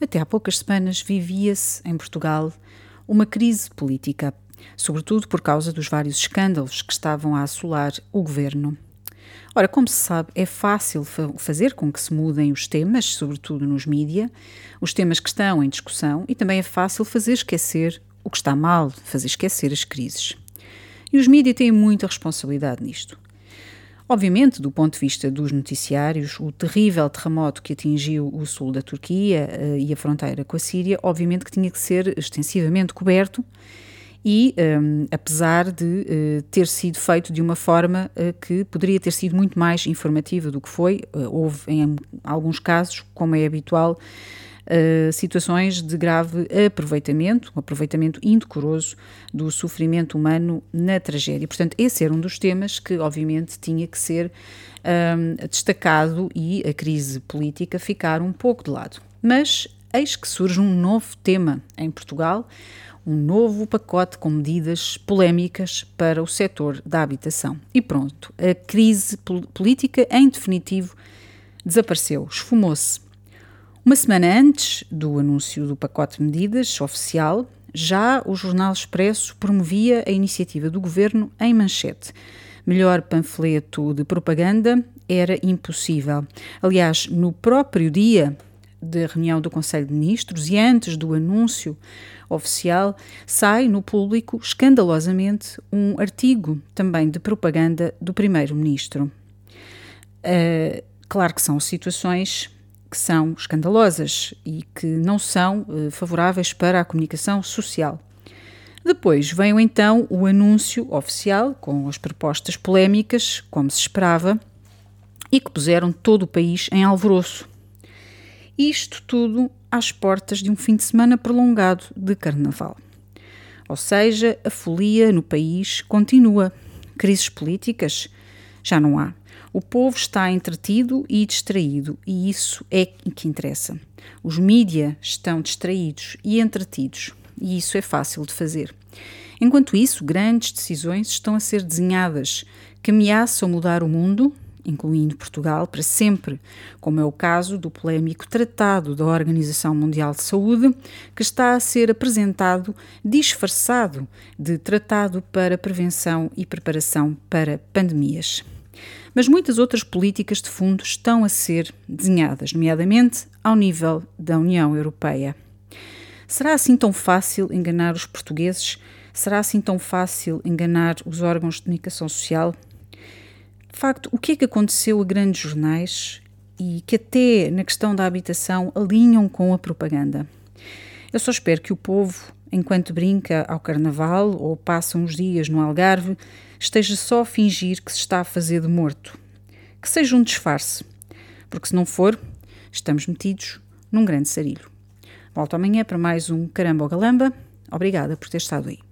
Até há poucas semanas vivia-se em Portugal uma crise política, sobretudo por causa dos vários escândalos que estavam a assolar o governo. Ora, como se sabe, é fácil fa fazer com que se mudem os temas, sobretudo nos mídia, os temas que estão em discussão, e também é fácil fazer esquecer o que está mal, fazer esquecer as crises. E os mídias têm muita responsabilidade nisto. Obviamente, do ponto de vista dos noticiários, o terrível terremoto que atingiu o sul da Turquia uh, e a fronteira com a Síria, obviamente que tinha que ser extensivamente coberto e, um, ehm, apesar de uh, ter sido feito de uma forma uh, que poderia ter sido muito mais informativa do que foi, houve em alguns casos, como é habitual, uh, situações de grave aproveitamento, um aproveitamento indecoroso do sofrimento humano na tragédia. Portanto, esse era um dos temas que, obviamente, tinha que ser um, destacado e a crise política ficar um pouco de lado. Mas eis que surge um novo tema em Portugal, um novo pacote com medidas polémicas para o setor da habitação. E pronto, a crise política, em definitivo, desapareceu, esfumou-se. Uma semana antes do anúncio do pacote de medidas oficial, já o Jornal Expresso promovia a iniciativa do governo em manchete. Melhor panfleto de propaganda era impossível. Aliás, no próprio dia da reunião do Conselho de Ministros e antes do anúncio oficial, sai no público escandalosamente um artigo também de propaganda do Primeiro-Ministro. Uh, claro que são situações que são escandalosas e que não são uh, favoráveis para a comunicação social. Depois veio então o anúncio oficial com as propostas polémicas, como se esperava, e que puseram todo o país em alvoroço. Isto tudo às portas de um fim de semana prolongado de carnaval. Ou seja, a folia no país continua. Crises políticas já não há. O povo está entretido e distraído, e isso é que interessa. Os mídia estão distraídos e entretidos, e isso é fácil de fazer. Enquanto isso, grandes decisões estão a ser desenhadas que ameaçam mudar o mundo, incluindo Portugal, para sempre, como é o caso do polémico Tratado da Organização Mundial de Saúde, que está a ser apresentado disfarçado de Tratado para Prevenção e Preparação para Pandemias. Mas muitas outras políticas de fundo estão a ser desenhadas, nomeadamente ao nível da União Europeia. Será assim tão fácil enganar os portugueses? Será assim tão fácil enganar os órgãos de comunicação social? De facto, o que é que aconteceu a grandes jornais e que até na questão da habitação alinham com a propaganda? Eu só espero que o povo, enquanto brinca ao carnaval ou passa uns dias no Algarve, esteja só a fingir que se está a fazer de morto. Que seja um disfarce, porque se não for, estamos metidos num grande sarilho. Volto amanhã para mais um Caramba ou Galamba. Obrigada por ter estado aí.